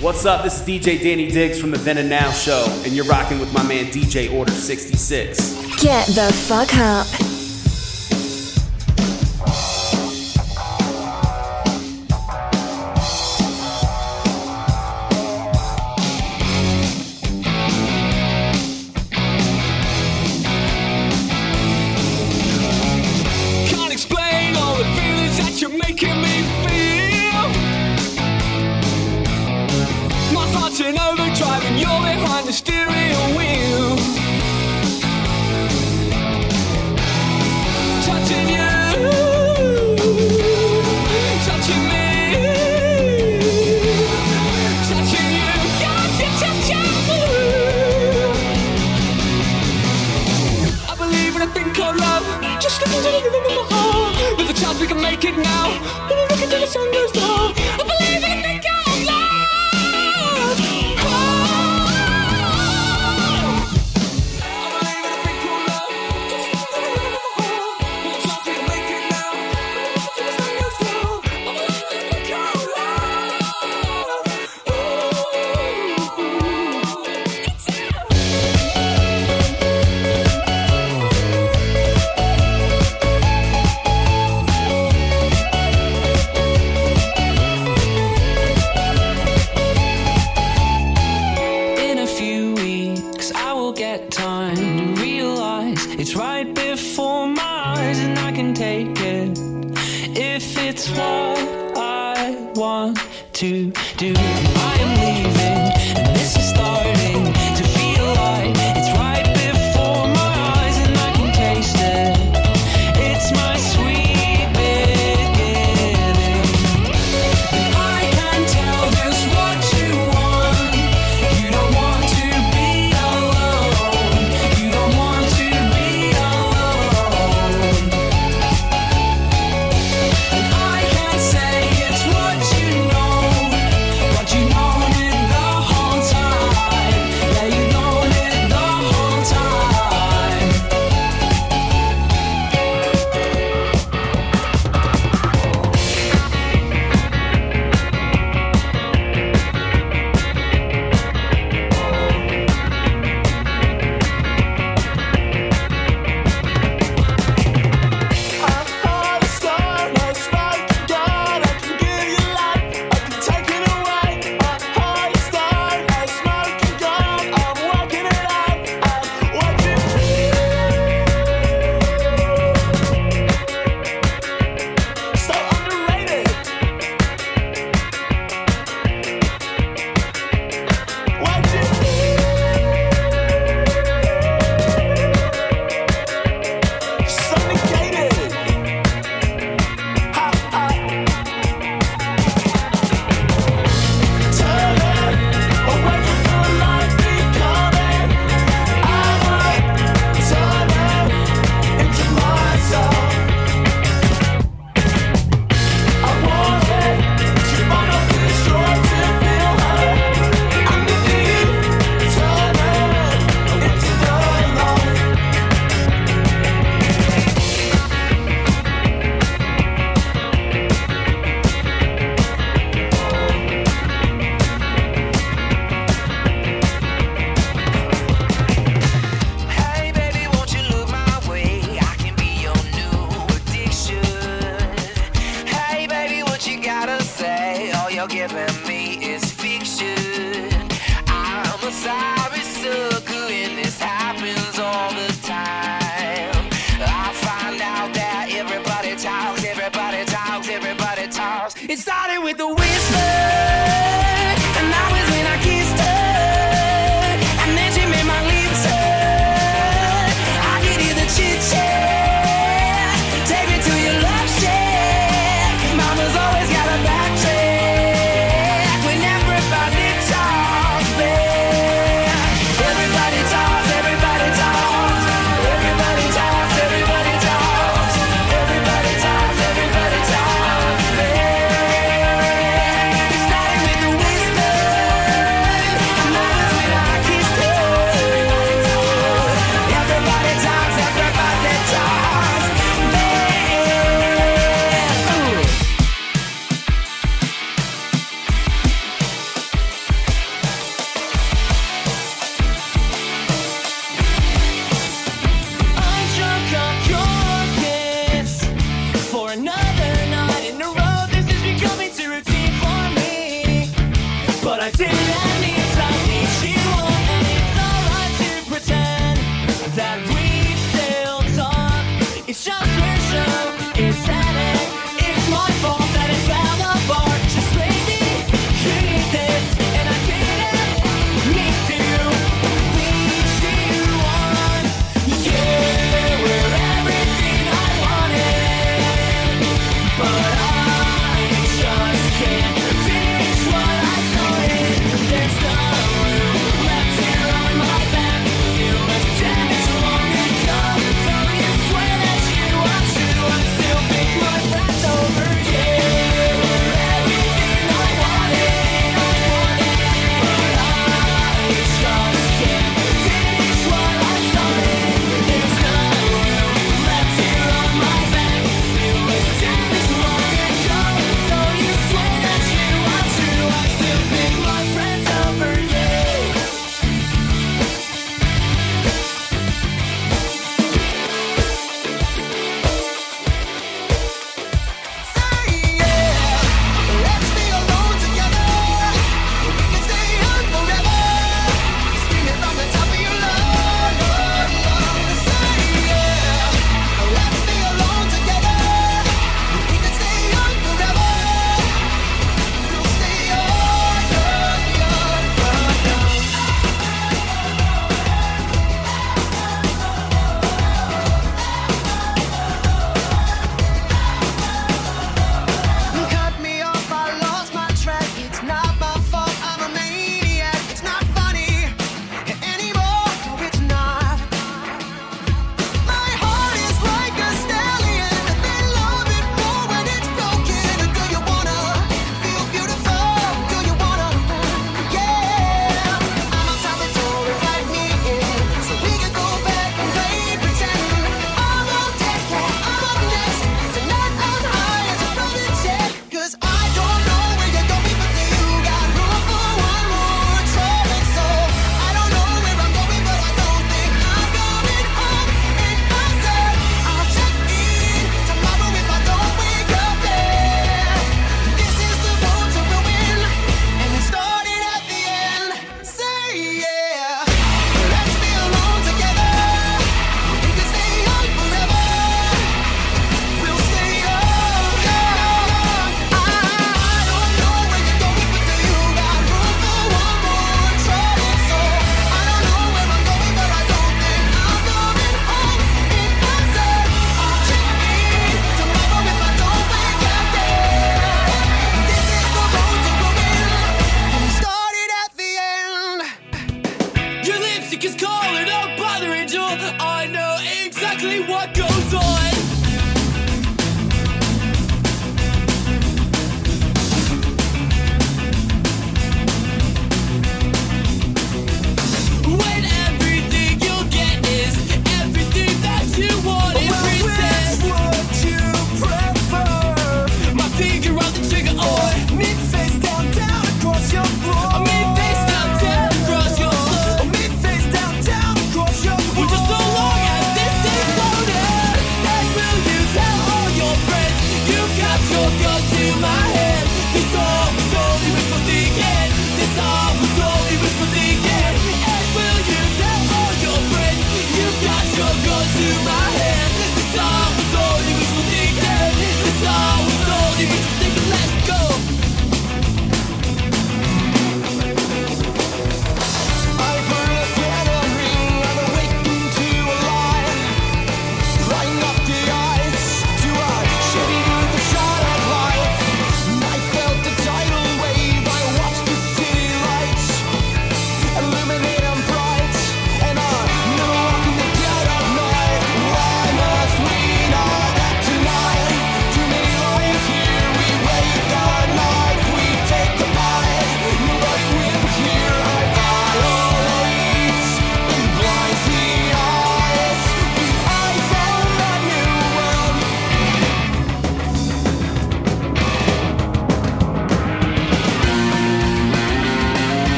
What's up? This is DJ Danny Diggs from the Then and Now Show, and you're rocking with my man DJ Order 66. Get the fuck up.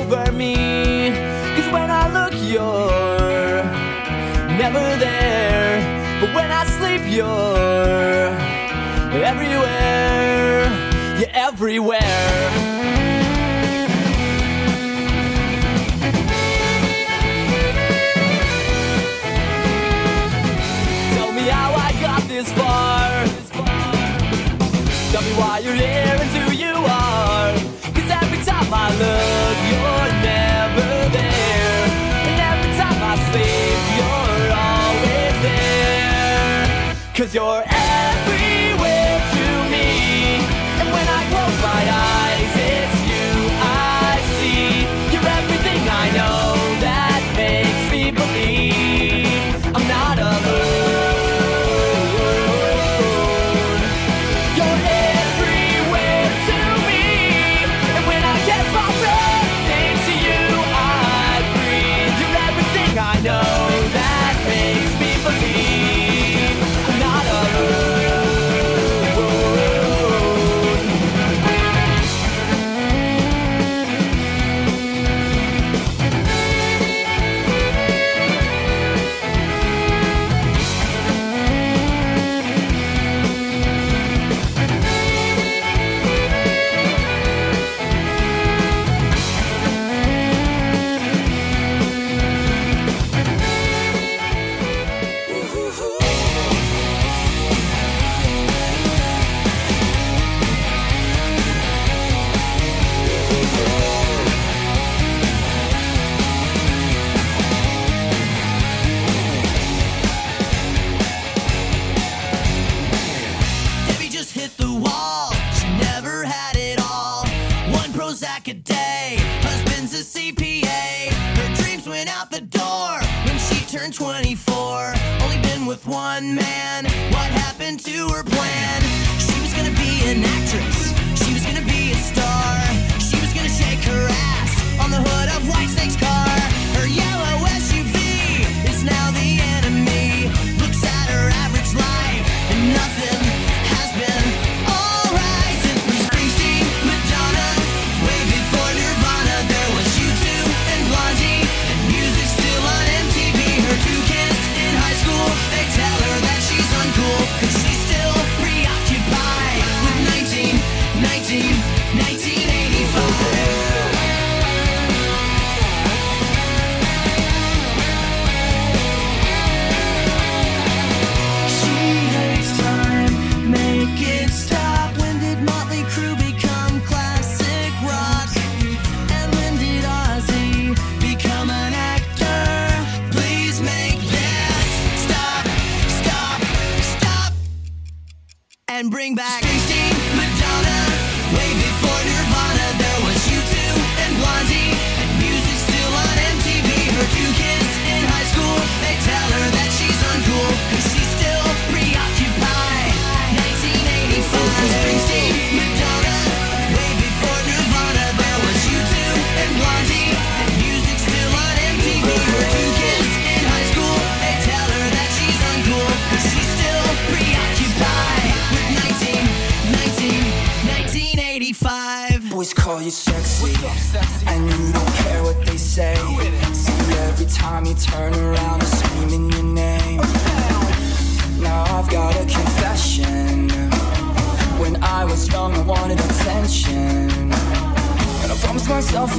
over me. Cause when I look, you're never there. But when I sleep, you're everywhere. You're everywhere. this far. Tell me why you're here and who you are. Cause every time I look, your ass.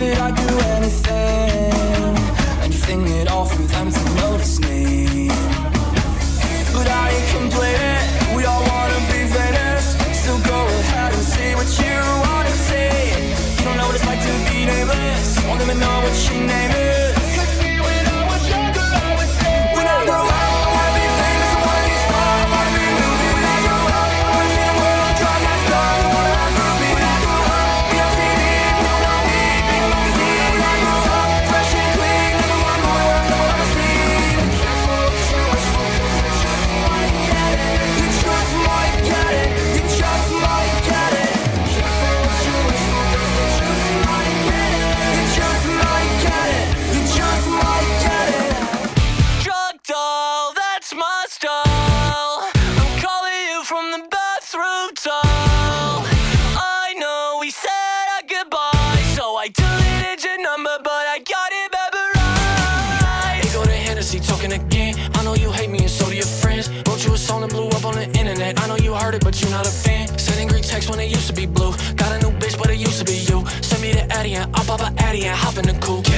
it, I'd do anything. heard it, but you're not a fan. Sending green texts when it used to be blue. Got a new bitch, but it used to be you. Send me the Addy and I'll pop a Addy and hop in the coupe.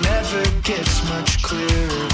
never gets much clearer.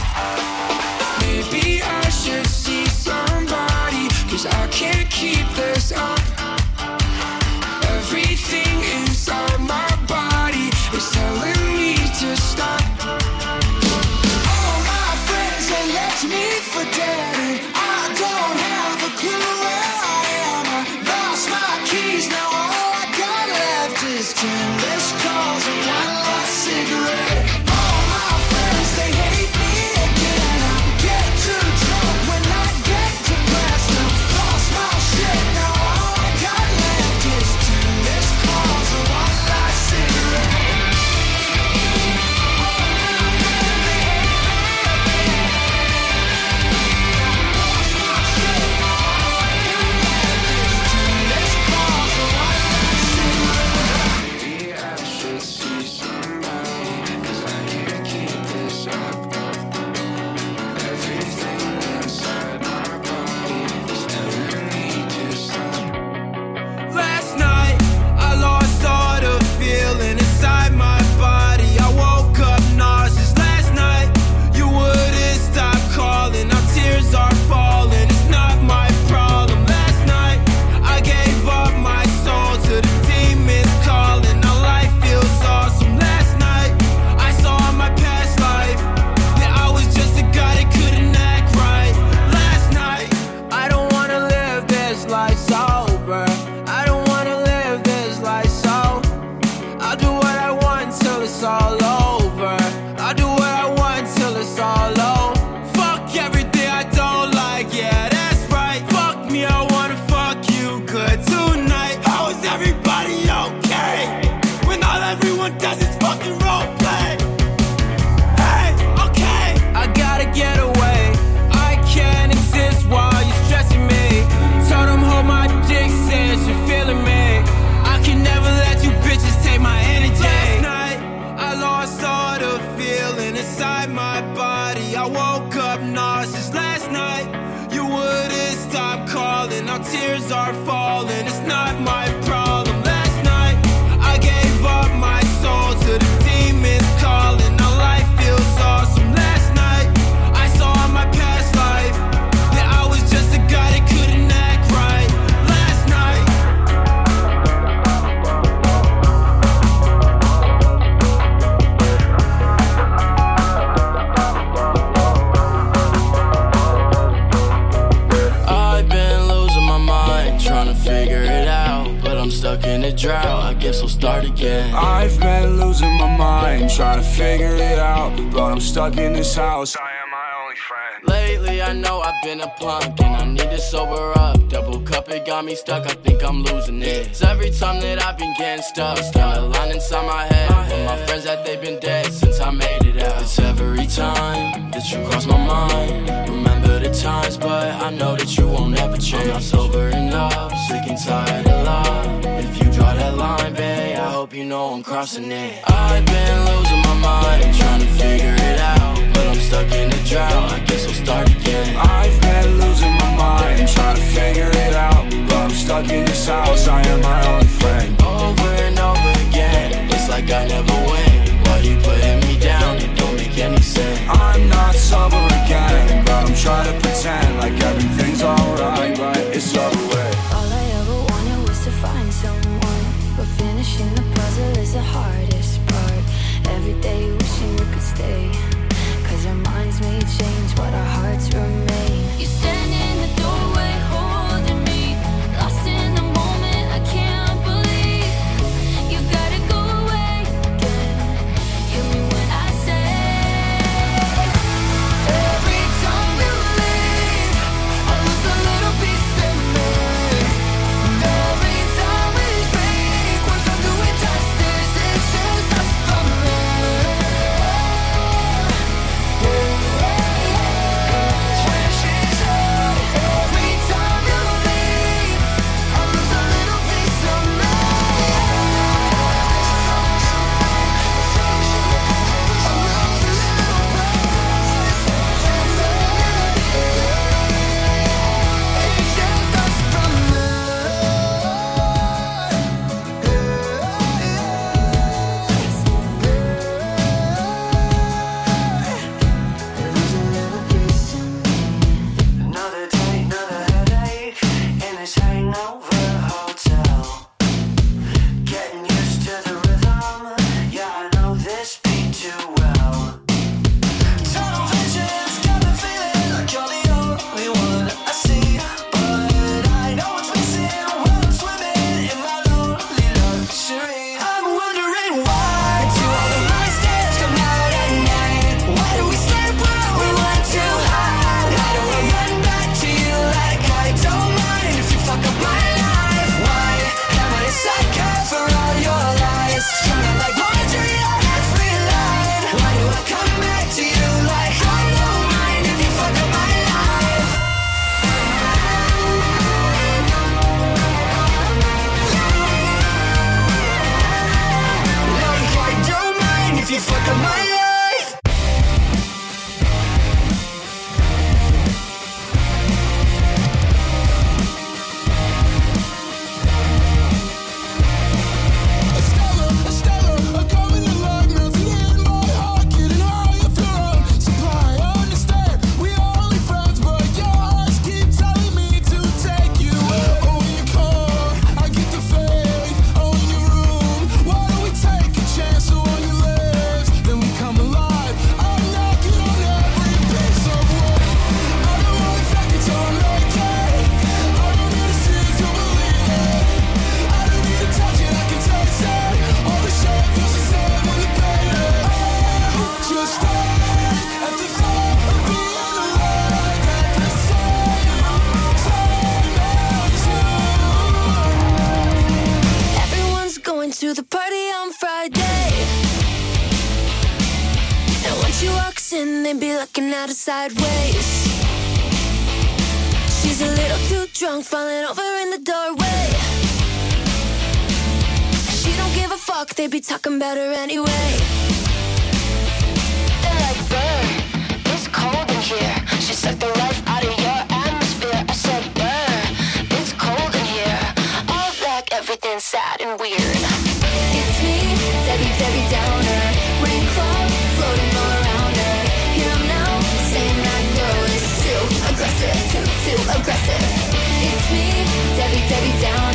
house. I am my only friend. Lately, I know I've been a punk and I need to sober up. Double cup, it got me stuck. I think I'm losing it. It's every time that I've been getting stuck, Got a line inside my head. With my friends that they've been dead since I made it out. It's every time that you cross my mind. Remember the times, but I know that you. I'm crossing it. I've been losing my mind trying to figure it out. But I'm stuck in a drought, I guess I'll start again. I've been losing my mind trying to figure it out. But I'm stuck in this house, I am my own friend. Over and over again, it's like I never win. Why you putting me down? It don't make any sense. I'm not sober again, but I'm trying to pretend. I'm better anyway. It's cold in here. She sucked the life out of your atmosphere. I said, it's cold in here. All black, sad and weird. It's me, Debbie, Debbie Downer. Rain floating all around her. Here I'm saying that girl is too aggressive, too, too aggressive. It's me, Debbie, Debbie Downer.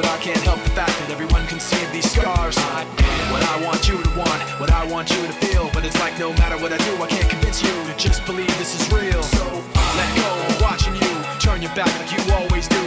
but I can't help the fact that everyone can see these scars. What I want you to want, what I want you to feel, but it's like no matter what I do, I can't convince you to just believe this is real. So let go, watching you turn your back like you always do.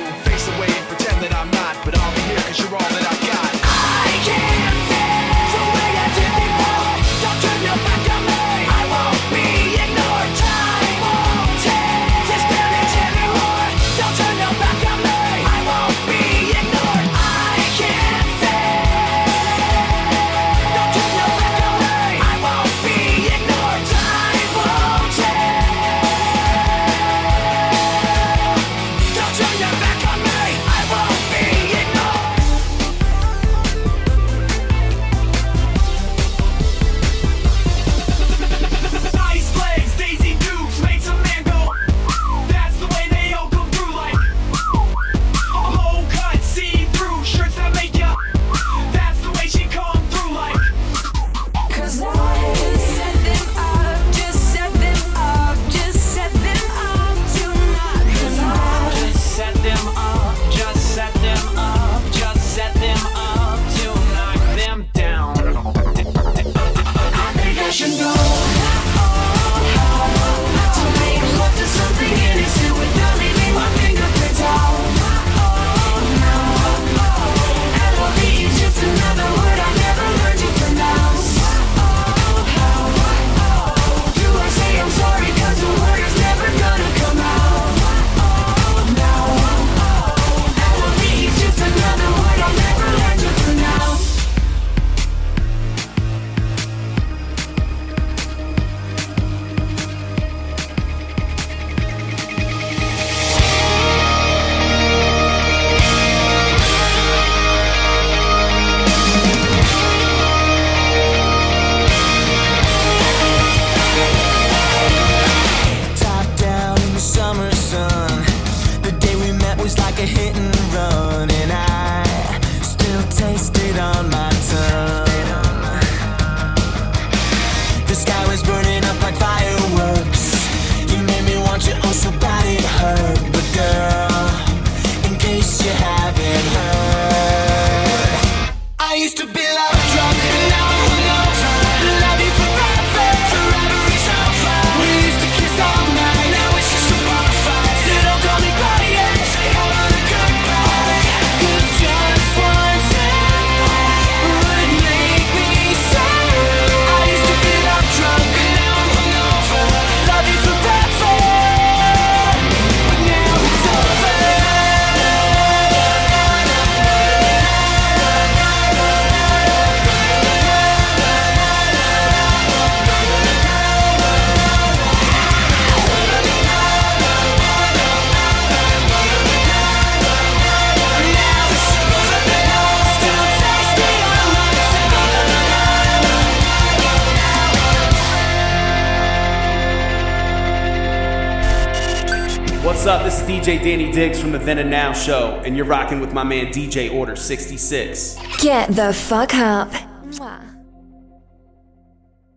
It's DJ Danny Diggs from the Then and Now Show, and you're rocking with my man DJ Order 66. Get the fuck up.